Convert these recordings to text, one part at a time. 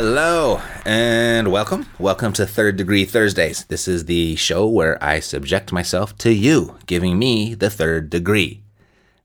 Hello and welcome. Welcome to Third Degree Thursdays. This is the show where I subject myself to you, giving me the third degree.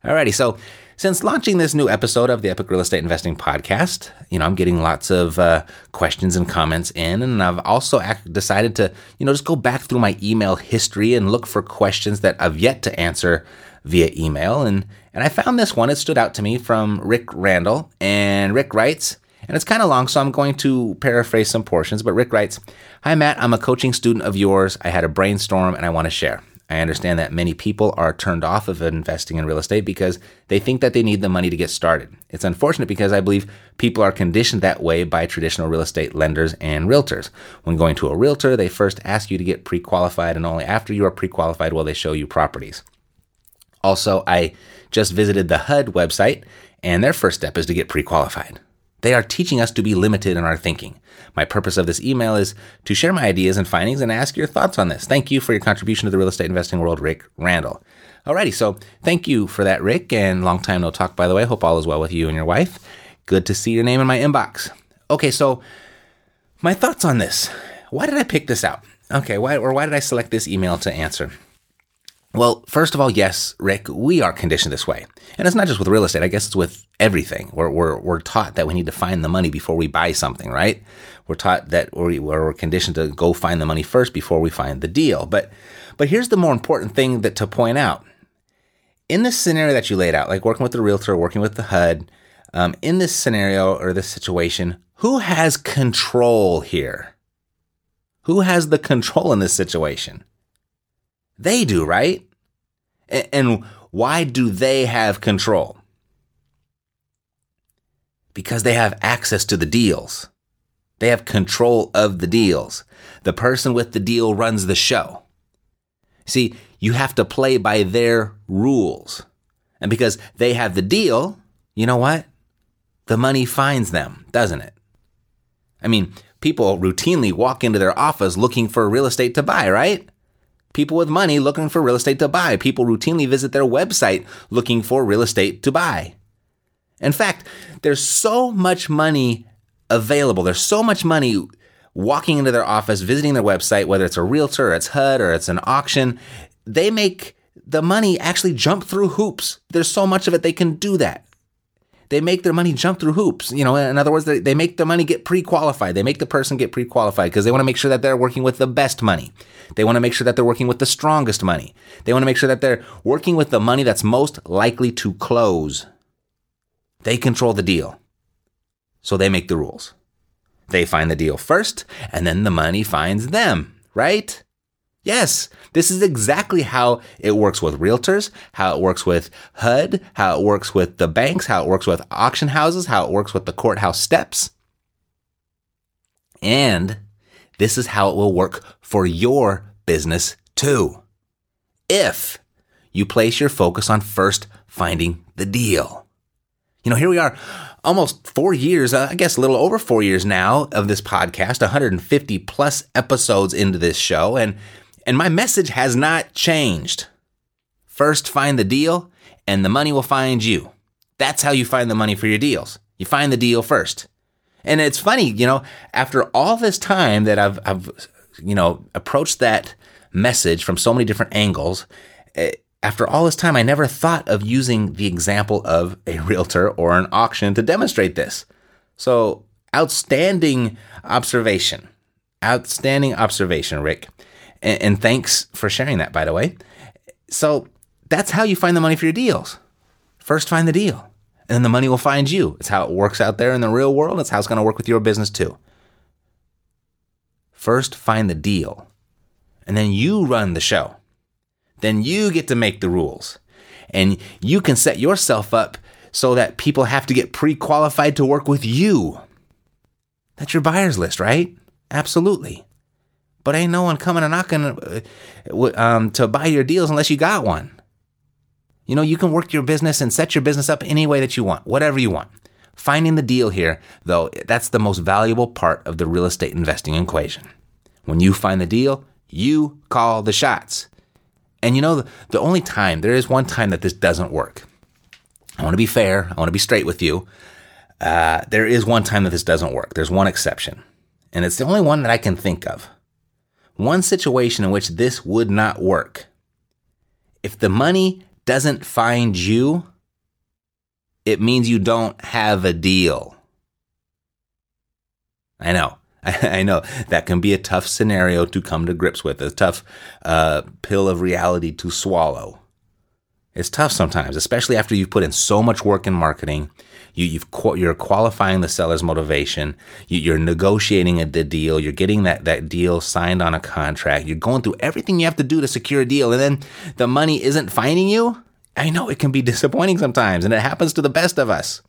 Alrighty, so since launching this new episode of the Epic Real Estate Investing Podcast, you know, I'm getting lots of uh, questions and comments in, and I've also ac- decided to, you know, just go back through my email history and look for questions that I've yet to answer via email. And, and I found this one, it stood out to me from Rick Randall. And Rick writes, and it's kind of long, so I'm going to paraphrase some portions. But Rick writes Hi, Matt. I'm a coaching student of yours. I had a brainstorm and I want to share. I understand that many people are turned off of investing in real estate because they think that they need the money to get started. It's unfortunate because I believe people are conditioned that way by traditional real estate lenders and realtors. When going to a realtor, they first ask you to get pre qualified, and only after you are pre qualified will they show you properties. Also, I just visited the HUD website, and their first step is to get pre qualified. They are teaching us to be limited in our thinking. My purpose of this email is to share my ideas and findings and ask your thoughts on this. Thank you for your contribution to the real estate investing world, Rick Randall. Alrighty, so thank you for that, Rick, and long time no talk, by the way. Hope all is well with you and your wife. Good to see your name in my inbox. Okay, so my thoughts on this. Why did I pick this out? Okay, why or why did I select this email to answer? Well, first of all, yes, Rick, we are conditioned this way. And it's not just with real estate, I guess it's with everything. We're, we're, we're taught that we need to find the money before we buy something, right? We're taught that we're, we're conditioned to go find the money first before we find the deal. But, but here's the more important thing that to point out. In this scenario that you laid out, like working with the realtor, working with the HUD, um, in this scenario or this situation, who has control here? Who has the control in this situation? They do, right? And why do they have control? Because they have access to the deals. They have control of the deals. The person with the deal runs the show. See, you have to play by their rules. And because they have the deal, you know what? The money finds them, doesn't it? I mean, people routinely walk into their office looking for real estate to buy, right? People with money looking for real estate to buy. People routinely visit their website looking for real estate to buy. In fact, there's so much money available. There's so much money walking into their office, visiting their website, whether it's a realtor, or it's HUD, or it's an auction. They make the money actually jump through hoops. There's so much of it they can do that they make their money jump through hoops. You know, in other words, they, they make the money get pre-qualified. They make the person get pre-qualified because they want to make sure that they're working with the best money. They want to make sure that they're working with the strongest money. They want to make sure that they're working with the money that's most likely to close. They control the deal. So they make the rules. They find the deal first, and then the money finds them, right? Yes, this is exactly how it works with realtors, how it works with HUD, how it works with the banks, how it works with auction houses, how it works with the courthouse steps. And this is how it will work for your business too. If you place your focus on first finding the deal. You know, here we are almost four years, uh, I guess a little over four years now of this podcast, 150 plus episodes into this show. And and my message has not changed. First, find the deal, and the money will find you. That's how you find the money for your deals. You find the deal first. And it's funny, you know, after all this time that I've, I've you know, approached that message from so many different angles, eh, after all this time, I never thought of using the example of a realtor or an auction to demonstrate this. So, outstanding observation. Outstanding observation, Rick. And, and thanks for sharing that, by the way. So that's how you find the money for your deals. First, find the deal, and then the money will find you. It's how it works out there in the real world. It's how it's going to work with your business too. First, find the deal, and then you run the show. Then you get to make the rules, and you can set yourself up so that people have to get pre qualified to work with you. That's your buyer's list, right? Absolutely. But ain't no one coming and knocking uh, um, to buy your deals unless you got one. You know, you can work your business and set your business up any way that you want, whatever you want. Finding the deal here, though, that's the most valuable part of the real estate investing equation. When you find the deal, you call the shots. And you know, the only time, there is one time that this doesn't work. I want to be fair, I want to be straight with you. Uh, there is one time that this doesn't work. There's one exception, and it's the only one that I can think of. One situation in which this would not work. If the money doesn't find you, it means you don't have a deal. I know. I know that can be a tough scenario to come to grips with, a tough uh, pill of reality to swallow. It's tough sometimes, especially after you've put in so much work in marketing. You, have you're qualifying the seller's motivation. You, are negotiating a, the deal. You're getting that, that deal signed on a contract. You're going through everything you have to do to secure a deal, and then the money isn't finding you. I know it can be disappointing sometimes, and it happens to the best of us.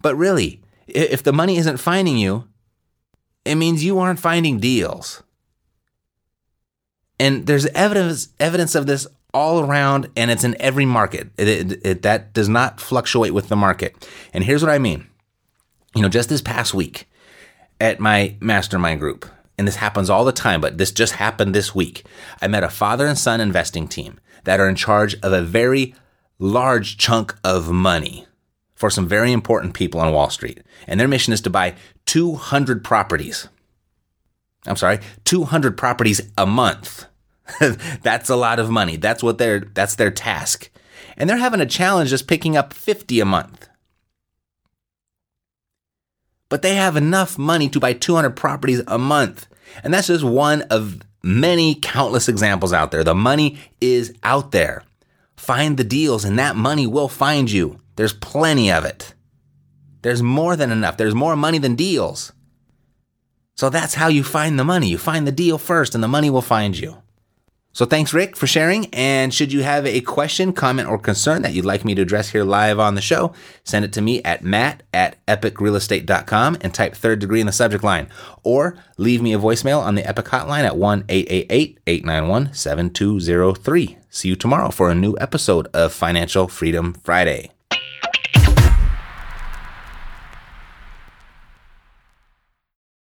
But really, if the money isn't finding you, it means you aren't finding deals. And there's evidence evidence of this all around, and it's in every market. It, it, it, that does not fluctuate with the market. And here's what I mean. You know, just this past week at my mastermind group, and this happens all the time, but this just happened this week. I met a father and son investing team that are in charge of a very large chunk of money for some very important people on Wall Street. And their mission is to buy 200 properties. I'm sorry, 200 properties a month. that's a lot of money. That's what their that's their task. And they're having a challenge just picking up 50 a month. But they have enough money to buy 200 properties a month. And that's just one of many countless examples out there. The money is out there. Find the deals and that money will find you. There's plenty of it. There's more than enough. There's more money than deals. So that's how you find the money. You find the deal first, and the money will find you. So thanks, Rick, for sharing. And should you have a question, comment, or concern that you'd like me to address here live on the show, send it to me at matt at epicrealestate.com and type third degree in the subject line. Or leave me a voicemail on the Epic hotline at 1 888 891 7203. See you tomorrow for a new episode of Financial Freedom Friday.